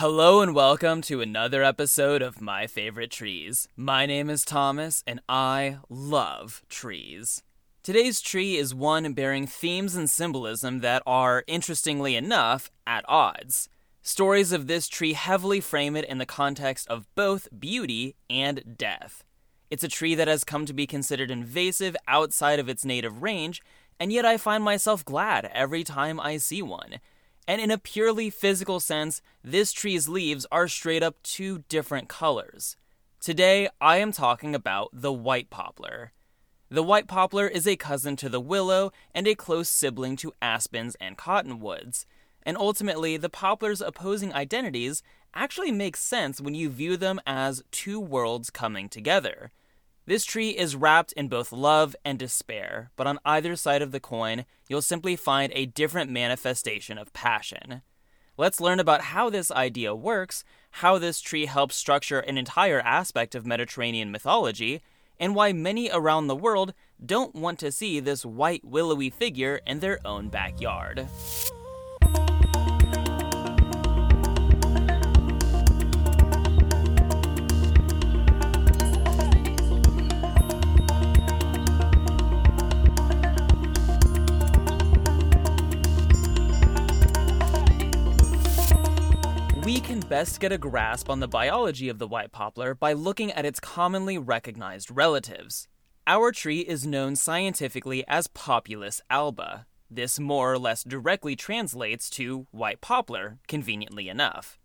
Hello and welcome to another episode of My Favorite Trees. My name is Thomas and I love trees. Today's tree is one bearing themes and symbolism that are, interestingly enough, at odds. Stories of this tree heavily frame it in the context of both beauty and death. It's a tree that has come to be considered invasive outside of its native range, and yet I find myself glad every time I see one. And in a purely physical sense, this tree's leaves are straight up two different colors. Today, I am talking about the white poplar. The white poplar is a cousin to the willow and a close sibling to aspens and cottonwoods. And ultimately, the poplar's opposing identities actually make sense when you view them as two worlds coming together. This tree is wrapped in both love and despair, but on either side of the coin, you'll simply find a different manifestation of passion. Let's learn about how this idea works, how this tree helps structure an entire aspect of Mediterranean mythology, and why many around the world don't want to see this white willowy figure in their own backyard. Can best get a grasp on the biology of the white poplar by looking at its commonly recognized relatives. Our tree is known scientifically as Populus alba. This more or less directly translates to white poplar, conveniently enough.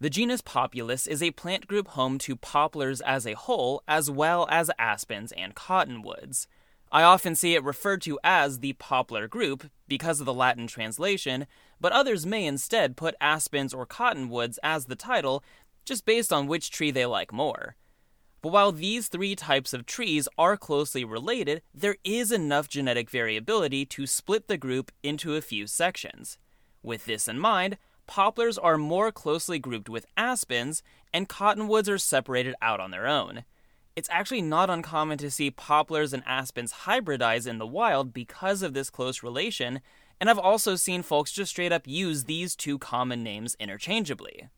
The genus Populus is a plant group home to poplars as a whole, as well as aspens and cottonwoods. I often see it referred to as the poplar group because of the Latin translation, but others may instead put aspens or cottonwoods as the title, just based on which tree they like more. But while these three types of trees are closely related, there is enough genetic variability to split the group into a few sections. With this in mind, poplars are more closely grouped with aspens, and cottonwoods are separated out on their own. It's actually not uncommon to see poplars and aspens hybridize in the wild because of this close relation, and I've also seen folks just straight up use these two common names interchangeably.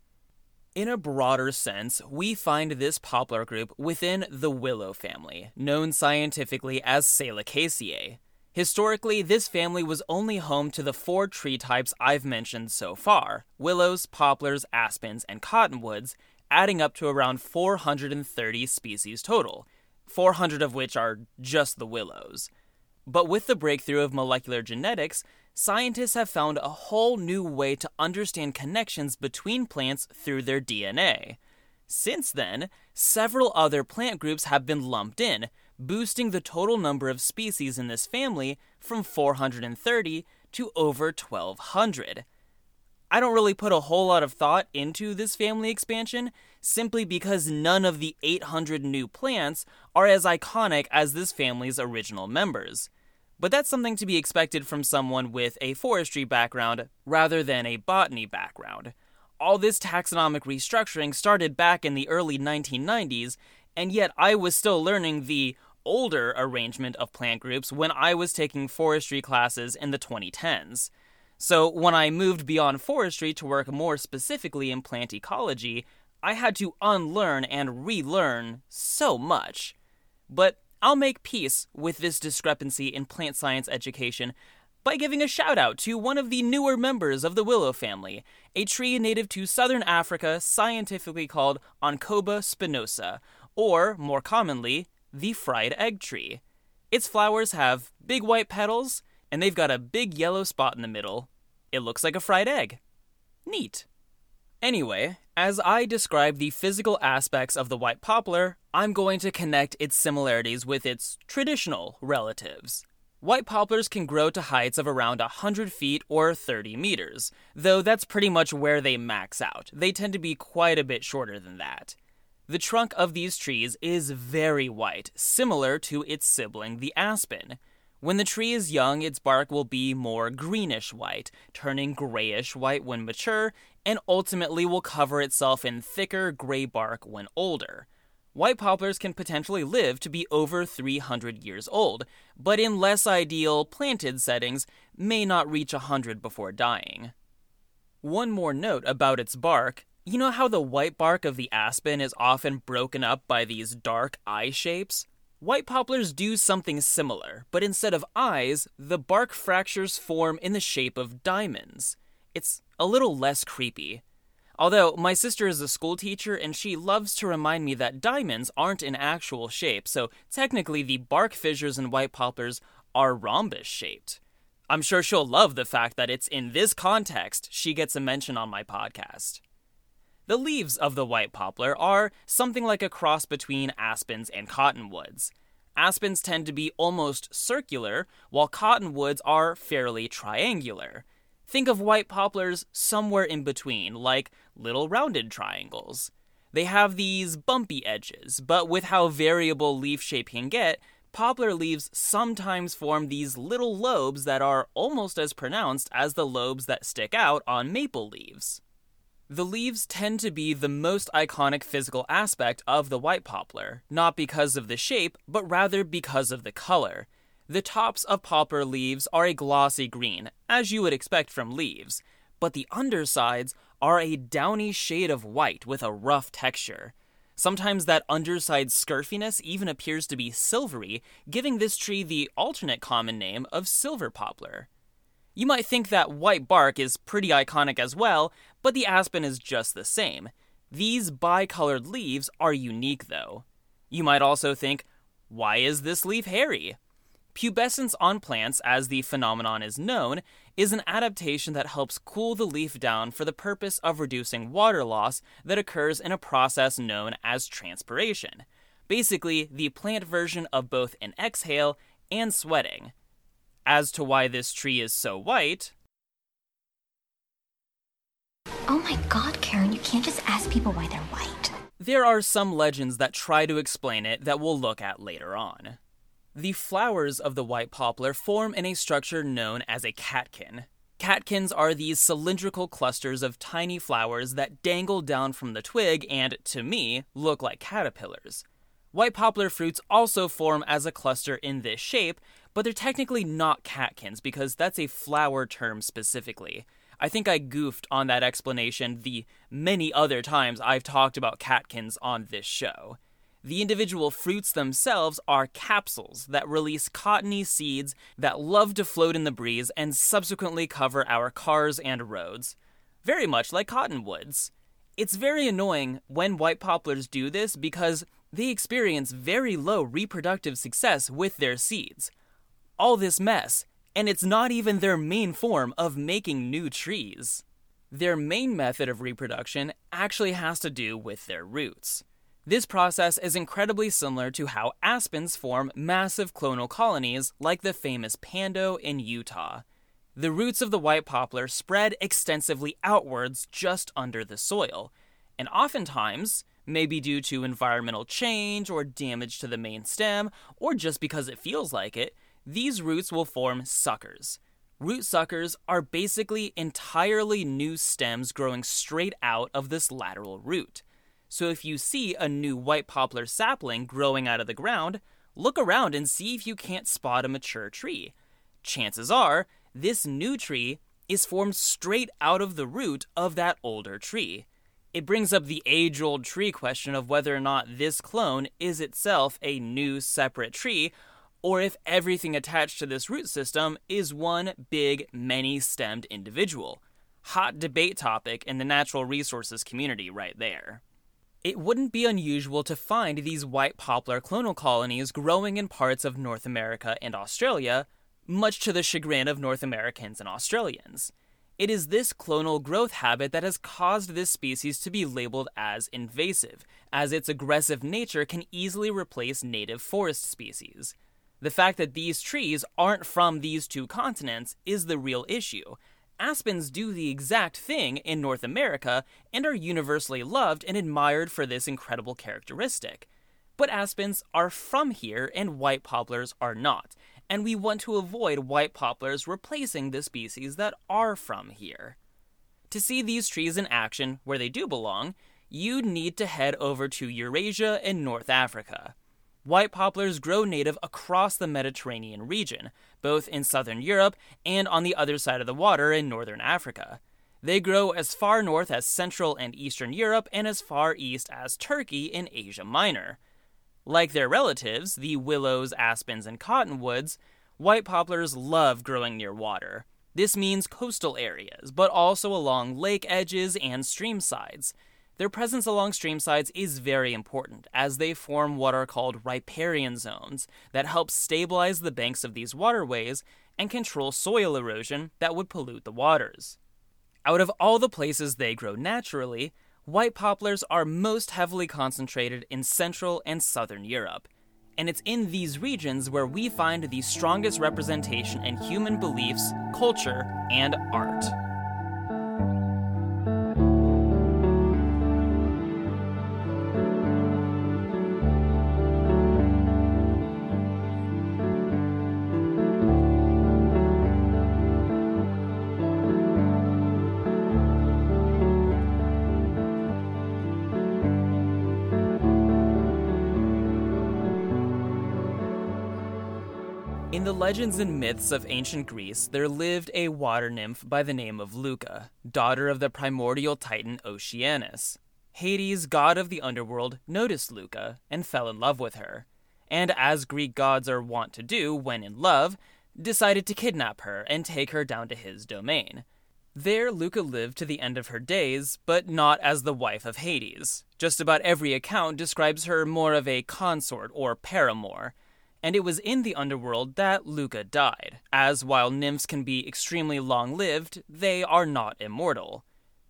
In a broader sense, we find this poplar group within the willow family, known scientifically as Salicaceae. Historically, this family was only home to the four tree types I've mentioned so far willows, poplars, aspens, and cottonwoods, adding up to around 430 species total, 400 of which are just the willows. But with the breakthrough of molecular genetics, scientists have found a whole new way to understand connections between plants through their DNA. Since then, several other plant groups have been lumped in, boosting the total number of species in this family from 430 to over 1200. I don't really put a whole lot of thought into this family expansion simply because none of the 800 new plants are as iconic as this family's original members. But that's something to be expected from someone with a forestry background rather than a botany background. All this taxonomic restructuring started back in the early 1990s, and yet I was still learning the older arrangement of plant groups when I was taking forestry classes in the 2010s. So, when I moved beyond forestry to work more specifically in plant ecology, I had to unlearn and relearn so much. But I'll make peace with this discrepancy in plant science education by giving a shout out to one of the newer members of the willow family, a tree native to southern Africa scientifically called Oncoba spinosa, or more commonly, the fried egg tree. Its flowers have big white petals and they've got a big yellow spot in the middle. It looks like a fried egg. Neat. Anyway, as I describe the physical aspects of the white poplar, I'm going to connect its similarities with its traditional relatives. White poplars can grow to heights of around 100 feet or 30 meters, though that's pretty much where they max out. They tend to be quite a bit shorter than that. The trunk of these trees is very white, similar to its sibling, the aspen. When the tree is young, its bark will be more greenish white, turning grayish white when mature, and ultimately will cover itself in thicker gray bark when older. White poplars can potentially live to be over 300 years old, but in less ideal planted settings may not reach 100 before dying. One more note about its bark. You know how the white bark of the aspen is often broken up by these dark eye shapes? White poplars do something similar, but instead of eyes, the bark fractures form in the shape of diamonds. It's a little less creepy. Although, my sister is a school teacher and she loves to remind me that diamonds aren't in actual shape, so technically the bark fissures in white poplars are rhombus shaped. I'm sure she'll love the fact that it's in this context she gets a mention on my podcast. The leaves of the white poplar are something like a cross between aspens and cottonwoods. Aspens tend to be almost circular, while cottonwoods are fairly triangular. Think of white poplars somewhere in between, like little rounded triangles. They have these bumpy edges, but with how variable leaf shape can get, poplar leaves sometimes form these little lobes that are almost as pronounced as the lobes that stick out on maple leaves. The leaves tend to be the most iconic physical aspect of the white poplar, not because of the shape, but rather because of the color. The tops of poplar leaves are a glossy green, as you would expect from leaves, but the undersides are a downy shade of white with a rough texture. Sometimes that underside scurfiness even appears to be silvery, giving this tree the alternate common name of silver poplar. You might think that white bark is pretty iconic as well, but the aspen is just the same. These bicolored leaves are unique though. You might also think, why is this leaf hairy? Pubescence on plants, as the phenomenon is known, is an adaptation that helps cool the leaf down for the purpose of reducing water loss that occurs in a process known as transpiration. Basically, the plant version of both an exhale and sweating. As to why this tree is so white. Oh my god, Karen, you can't just ask people why they're white. There are some legends that try to explain it that we'll look at later on. The flowers of the white poplar form in a structure known as a catkin. Catkins are these cylindrical clusters of tiny flowers that dangle down from the twig and, to me, look like caterpillars. White poplar fruits also form as a cluster in this shape, but they're technically not catkins because that's a flower term specifically. I think I goofed on that explanation the many other times I've talked about catkins on this show. The individual fruits themselves are capsules that release cottony seeds that love to float in the breeze and subsequently cover our cars and roads. Very much like cottonwoods. It's very annoying when white poplars do this because they experience very low reproductive success with their seeds all this mess, and it's not even their main form of making new trees. Their main method of reproduction actually has to do with their roots. This process is incredibly similar to how aspens form massive clonal colonies like the famous Pando in Utah. The roots of the white poplar spread extensively outwards just under the soil, and oftentimes, maybe due to environmental change or damage to the main stem, or just because it feels like it, these roots will form suckers. Root suckers are basically entirely new stems growing straight out of this lateral root. So if you see a new white poplar sapling growing out of the ground, look around and see if you can't spot a mature tree. Chances are, this new tree is formed straight out of the root of that older tree. It brings up the age old tree question of whether or not this clone is itself a new separate tree or if everything attached to this root system is one big, many stemmed individual. Hot debate topic in the natural resources community, right there. It wouldn't be unusual to find these white poplar clonal colonies growing in parts of North America and Australia, much to the chagrin of North Americans and Australians. It is this clonal growth habit that has caused this species to be labeled as invasive, as its aggressive nature can easily replace native forest species. The fact that these trees aren't from these two continents is the real issue. Aspens do the exact thing in North America and are universally loved and admired for this incredible characteristic. But aspens are from here and white poplars are not, and we want to avoid white poplars replacing the species that are from here. To see these trees in action where they do belong, you'd need to head over to Eurasia and North Africa. White poplars grow native across the Mediterranean region, both in southern Europe and on the other side of the water in northern Africa. They grow as far north as Central and Eastern Europe and as far east as Turkey in Asia Minor. Like their relatives, the willows, aspens, and cottonwoods, white poplars love growing near water. This means coastal areas, but also along lake edges and stream sides. Their presence along stream sides is very important, as they form what are called riparian zones that help stabilize the banks of these waterways and control soil erosion that would pollute the waters. Out of all the places they grow naturally, white poplars are most heavily concentrated in Central and Southern Europe. And it's in these regions where we find the strongest representation in human beliefs, culture, and art. In the legends and myths of ancient Greece, there lived a water nymph by the name of Leuca, daughter of the primordial titan Oceanus. Hades, god of the underworld, noticed Leuca and fell in love with her, and as Greek gods are wont to do when in love, decided to kidnap her and take her down to his domain. There, Leuca lived to the end of her days, but not as the wife of Hades. Just about every account describes her more of a consort or paramour and it was in the underworld that Leuca died, as while nymphs can be extremely long lived, they are not immortal.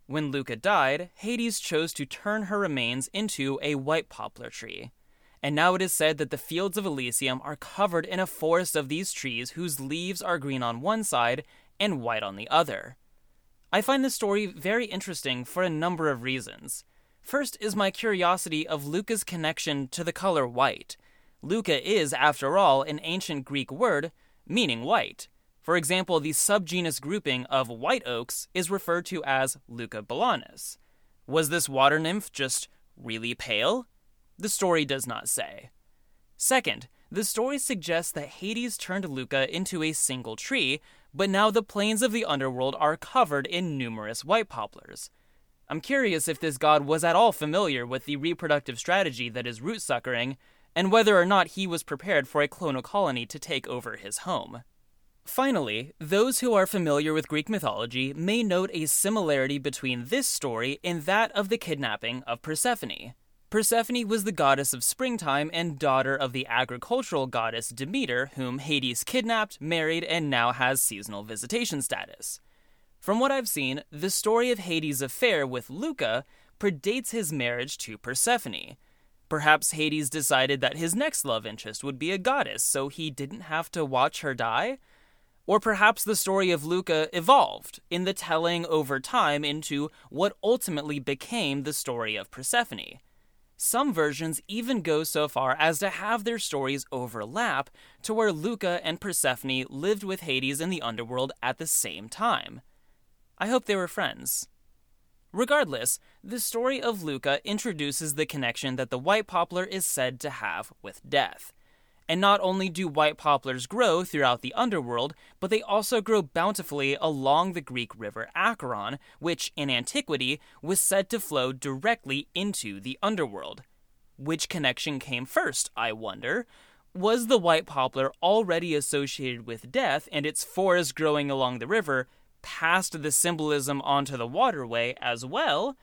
When Leuca died, Hades chose to turn her remains into a white poplar tree. And now it is said that the fields of Elysium are covered in a forest of these trees whose leaves are green on one side and white on the other. I find this story very interesting for a number of reasons. First is my curiosity of Leuca's connection to the color white Leuca is, after all, an ancient Greek word meaning white. For example, the subgenus grouping of white oaks is referred to as Leucobalanus. Was this water nymph just really pale? The story does not say. Second, the story suggests that Hades turned Leuca into a single tree, but now the plains of the underworld are covered in numerous white poplars. I'm curious if this god was at all familiar with the reproductive strategy that is root suckering, and whether or not he was prepared for a clonal colony to take over his home. Finally, those who are familiar with Greek mythology may note a similarity between this story and that of the kidnapping of Persephone. Persephone was the goddess of springtime and daughter of the agricultural goddess Demeter, whom Hades kidnapped, married, and now has seasonal visitation status. From what I've seen, the story of Hades' affair with Leuca predates his marriage to Persephone, Perhaps Hades decided that his next love interest would be a goddess, so he didn't have to watch her die? Or perhaps the story of Leuca evolved in the telling over time into what ultimately became the story of Persephone. Some versions even go so far as to have their stories overlap to where Leuca and Persephone lived with Hades in the underworld at the same time. I hope they were friends. Regardless, the story of Leuca introduces the connection that the white poplar is said to have with death. And not only do white poplars grow throughout the underworld, but they also grow bountifully along the Greek river Acheron, which in antiquity was said to flow directly into the underworld. Which connection came first, I wonder? Was the white poplar already associated with death and its forest growing along the river passed the symbolism onto the waterway as well?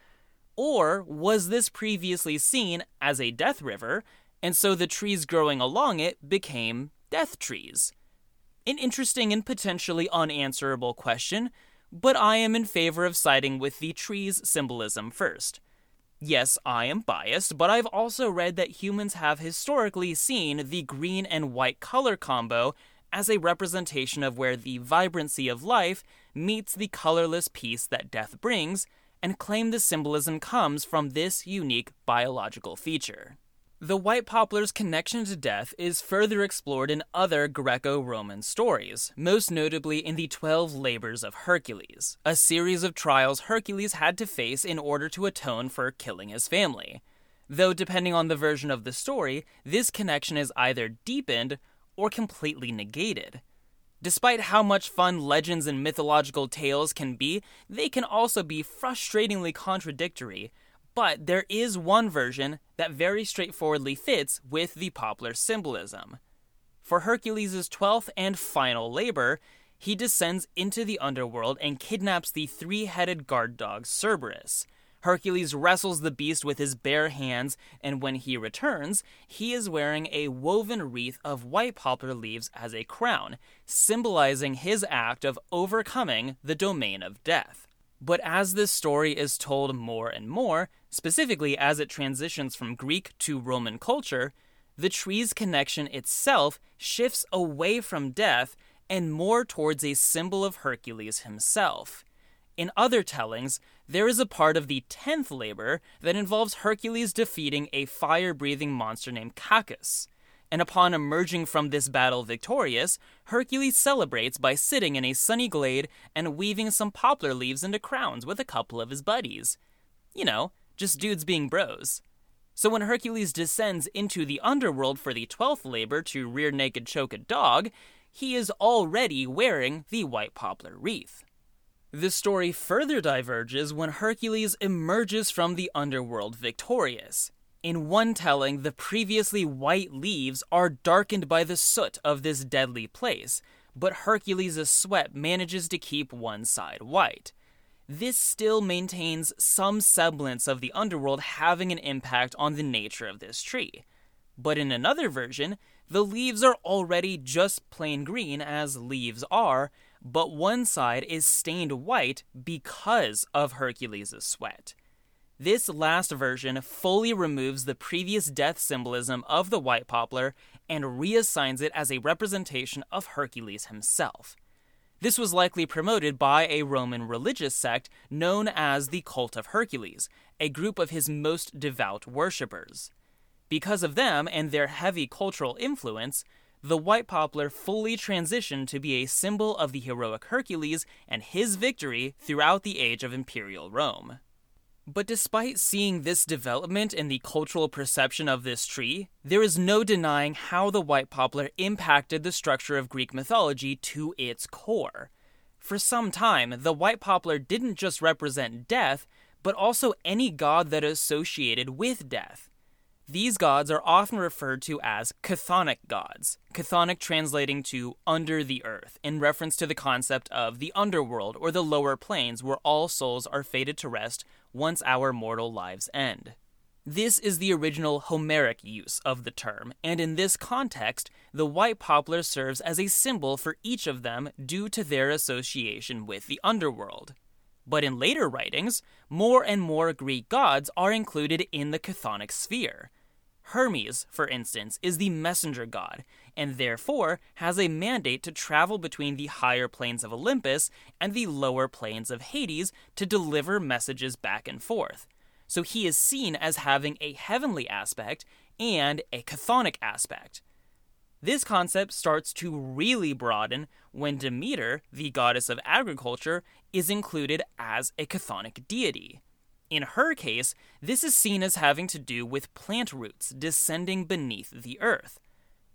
Or was this previously seen as a death river, and so the trees growing along it became death trees? An interesting and potentially unanswerable question, but I am in favor of siding with the trees symbolism first. Yes, I am biased, but I've also read that humans have historically seen the green and white color combo as a representation of where the vibrancy of life meets the colorless peace that death brings, and claim the symbolism comes from this unique biological feature. The white poplar's connection to death is further explored in other Greco Roman stories, most notably in the Twelve Labors of Hercules, a series of trials Hercules had to face in order to atone for killing his family. Though, depending on the version of the story, this connection is either deepened or completely negated. Despite how much fun legends and mythological tales can be, they can also be frustratingly contradictory. But there is one version that very straightforwardly fits with the poplar symbolism. For Hercules' twelfth and final labor, he descends into the underworld and kidnaps the three headed guard dog Cerberus. Hercules wrestles the beast with his bare hands, and when he returns, he is wearing a woven wreath of white poplar leaves as a crown, symbolizing his act of overcoming the domain of death. But as this story is told more and more, specifically as it transitions from Greek to Roman culture, the tree's connection itself shifts away from death and more towards a symbol of Hercules himself. In other tellings, there is a part of the 10th labor that involves Hercules defeating a fire breathing monster named Cacus. And upon emerging from this battle victorious, Hercules celebrates by sitting in a sunny glade and weaving some poplar leaves into crowns with a couple of his buddies. You know, just dudes being bros. So when Hercules descends into the underworld for the 12th labor to rear naked choke a dog, he is already wearing the white poplar wreath. The story further diverges when Hercules emerges from the underworld victorious. In one telling, the previously white leaves are darkened by the soot of this deadly place, but Hercules' sweat manages to keep one side white. This still maintains some semblance of the underworld having an impact on the nature of this tree. But in another version, the leaves are already just plain green as leaves are, but one side is stained white because of Hercules' sweat. This last version fully removes the previous death symbolism of the white poplar and reassigns it as a representation of Hercules himself. This was likely promoted by a Roman religious sect known as the Cult of Hercules, a group of his most devout worshippers. Because of them and their heavy cultural influence, the white poplar fully transitioned to be a symbol of the heroic Hercules and his victory throughout the age of imperial Rome. But despite seeing this development in the cultural perception of this tree, there is no denying how the white poplar impacted the structure of Greek mythology to its core. For some time, the white poplar didn't just represent death, but also any god that associated with death. These gods are often referred to as chthonic gods, chthonic translating to under the earth, in reference to the concept of the underworld or the lower planes where all souls are fated to rest once our mortal lives end. This is the original Homeric use of the term, and in this context, the white poplar serves as a symbol for each of them due to their association with the underworld. But in later writings, more and more Greek gods are included in the chthonic sphere. Hermes, for instance, is the messenger god, and therefore has a mandate to travel between the higher planes of Olympus and the lower planes of Hades to deliver messages back and forth. So he is seen as having a heavenly aspect and a chthonic aspect. This concept starts to really broaden when Demeter, the goddess of agriculture, is included as a chthonic deity. In her case, this is seen as having to do with plant roots descending beneath the earth.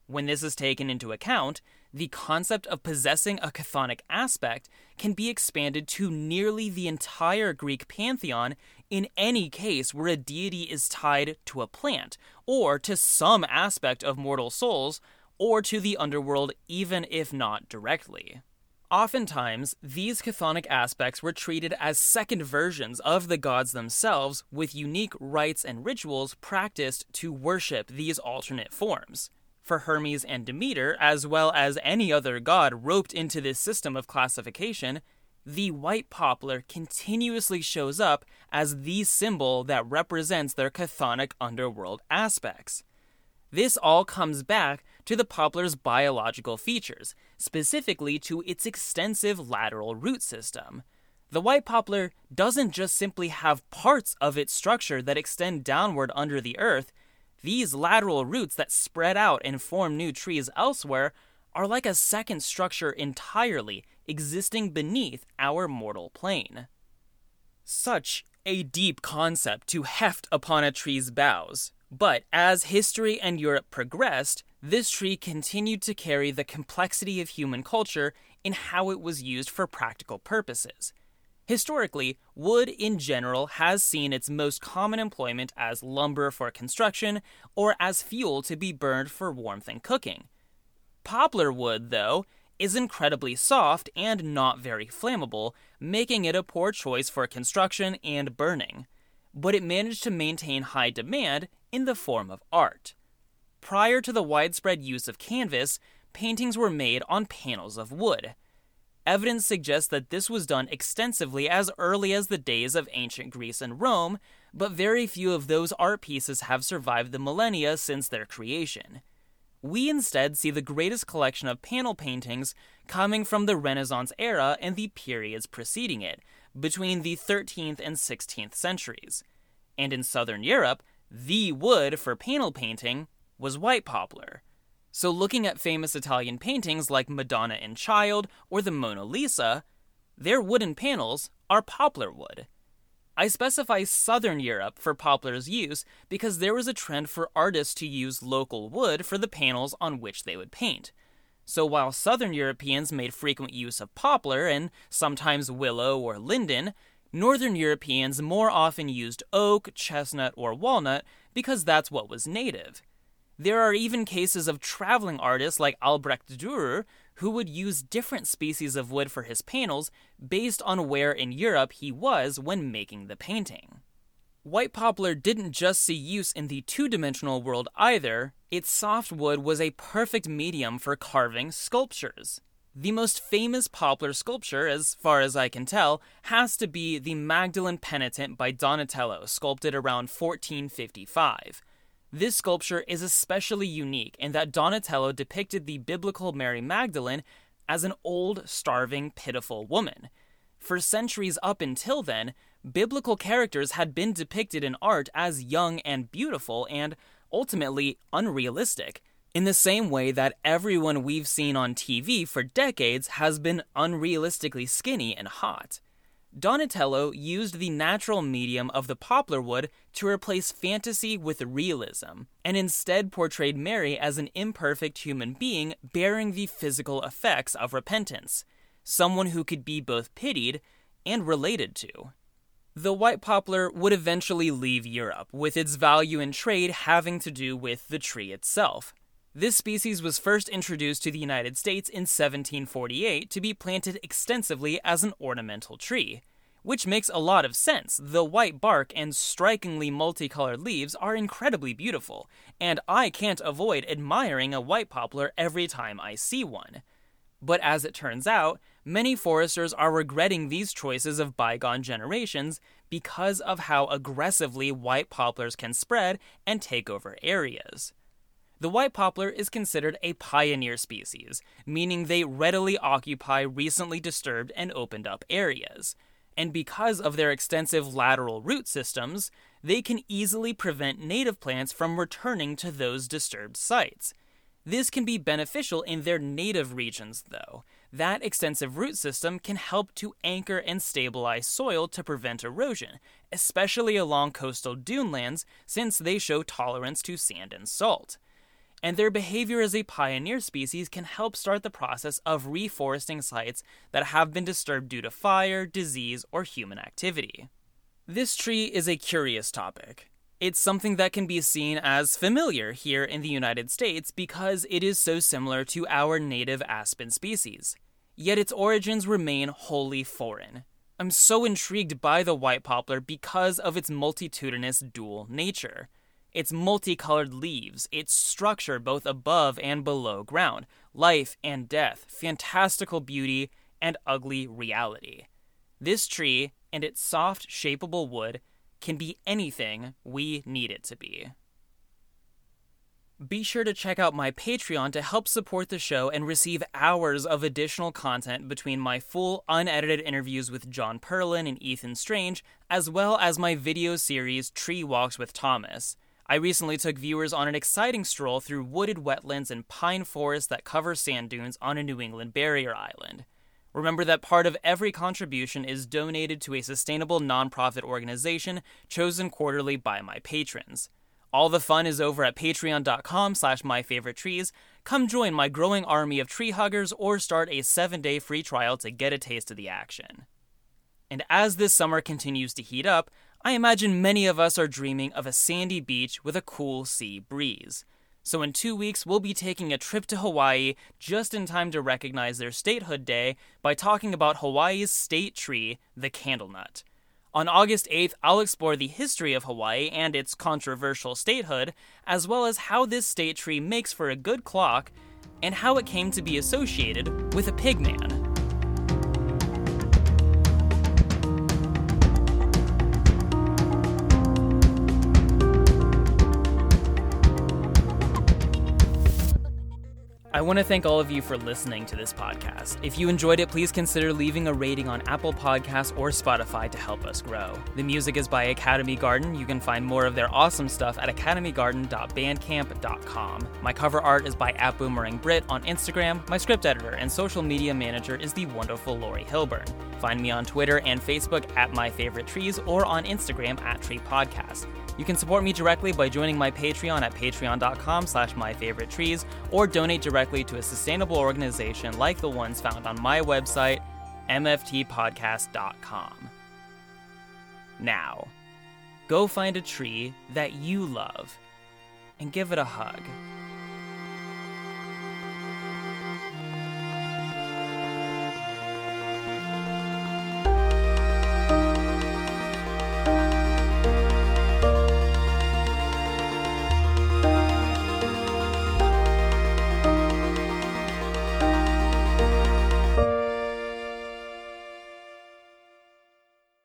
When this is taken into account, the concept of possessing a chthonic aspect can be expanded to nearly the entire Greek pantheon in any case where a deity is tied to a plant, or to some aspect of mortal souls, or to the underworld, even if not directly. Oftentimes, these chthonic aspects were treated as second versions of the gods themselves, with unique rites and rituals practiced to worship these alternate forms. For Hermes and Demeter, as well as any other god roped into this system of classification, the white poplar continuously shows up as the symbol that represents their chthonic underworld aspects. This all comes back to the poplar's biological features, specifically to its extensive lateral root system. The white poplar doesn't just simply have parts of its structure that extend downward under the earth, these lateral roots that spread out and form new trees elsewhere are like a second structure entirely existing beneath our mortal plane. Such a deep concept to heft upon a tree's boughs, but as history and Europe progressed, this tree continued to carry the complexity of human culture in how it was used for practical purposes. Historically, wood in general has seen its most common employment as lumber for construction or as fuel to be burned for warmth and cooking. Poplar wood, though, is incredibly soft and not very flammable, making it a poor choice for construction and burning. But it managed to maintain high demand in the form of art. Prior to the widespread use of canvas, paintings were made on panels of wood. Evidence suggests that this was done extensively as early as the days of ancient Greece and Rome, but very few of those art pieces have survived the millennia since their creation. We instead see the greatest collection of panel paintings coming from the Renaissance era and the periods preceding it, between the 13th and 16th centuries. And in southern Europe, the wood for panel painting was white poplar. So, looking at famous Italian paintings like Madonna and Child or the Mona Lisa, their wooden panels are poplar wood. I specify Southern Europe for poplar's use because there was a trend for artists to use local wood for the panels on which they would paint. So while Southern Europeans made frequent use of poplar and sometimes willow or linden, Northern Europeans more often used oak, chestnut, or walnut because that's what was native. There are even cases of traveling artists like Albrecht Dürer who would use different species of wood for his panels based on where in Europe he was when making the painting. White poplar didn't just see use in the two dimensional world either, its soft wood was a perfect medium for carving sculptures. The most famous poplar sculpture, as far as I can tell, has to be the Magdalene Penitent by Donatello, sculpted around 1455. This sculpture is especially unique in that Donatello depicted the biblical Mary Magdalene as an old, starving, pitiful woman. For centuries up until then, biblical characters had been depicted in art as young and beautiful and ultimately unrealistic, in the same way that everyone we've seen on TV for decades has been unrealistically skinny and hot. Donatello used the natural medium of the poplar wood to replace fantasy with realism, and instead portrayed Mary as an imperfect human being bearing the physical effects of repentance, someone who could be both pitied and related to. The white poplar would eventually leave Europe, with its value in trade having to do with the tree itself. This species was first introduced to the United States in 1748 to be planted extensively as an ornamental tree. Which makes a lot of sense. The white bark and strikingly multicolored leaves are incredibly beautiful, and I can't avoid admiring a white poplar every time I see one. But as it turns out, many foresters are regretting these choices of bygone generations because of how aggressively white poplars can spread and take over areas. The white poplar is considered a pioneer species, meaning they readily occupy recently disturbed and opened up areas. And because of their extensive lateral root systems, they can easily prevent native plants from returning to those disturbed sites. This can be beneficial in their native regions, though. That extensive root system can help to anchor and stabilize soil to prevent erosion, especially along coastal dunelands, since they show tolerance to sand and salt and their behavior as a pioneer species can help start the process of reforesting sites that have been disturbed due to fire, disease, or human activity. This tree is a curious topic. It's something that can be seen as familiar here in the United States because it is so similar to our native aspen species. Yet its origins remain wholly foreign. I'm so intrigued by the white poplar because of its multitudinous dual nature its multicolored leaves, its structure both above and below ground, life and death, fantastical beauty, and ugly reality. This tree and its soft, shapeable wood can be anything we need it to be. Be sure to check out my Patreon to help support the show and receive hours of additional content between my full, unedited interviews with John Perlin and Ethan Strange, as well as my video series Tree Walks with Thomas. I recently took viewers on an exciting stroll through wooded wetlands and pine forests that cover sand dunes on a New England barrier island. Remember that part of every contribution is donated to a sustainable nonprofit organization chosen quarterly by my patrons. All the fun is over at patreon.com slash myfavoritetrees. come join my growing army of tree huggers or start a seven day free trial to get a taste of the action. And as this summer continues to heat up, I imagine many of us are dreaming of a sandy beach with a cool sea breeze. So, in two weeks, we'll be taking a trip to Hawaii just in time to recognize their statehood day by talking about Hawaii's state tree, the candlenut. On August 8th, I'll explore the history of Hawaii and its controversial statehood, as well as how this state tree makes for a good clock and how it came to be associated with a pigman. I want to thank all of you for listening to this podcast. If you enjoyed it, please consider leaving a rating on Apple Podcasts or Spotify to help us grow. The music is by Academy Garden. You can find more of their awesome stuff at academygarden.bandcamp.com. My cover art is by at Boomerang Brit on Instagram. My script editor and social media manager is the wonderful Laurie Hilburn. Find me on Twitter and Facebook at My Favorite Trees or on Instagram at Tree Podcast. You can support me directly by joining my Patreon at patreon.com slash myfavoritetrees or donate directly to a sustainable organization like the ones found on my website, mftpodcast.com. Now, go find a tree that you love and give it a hug.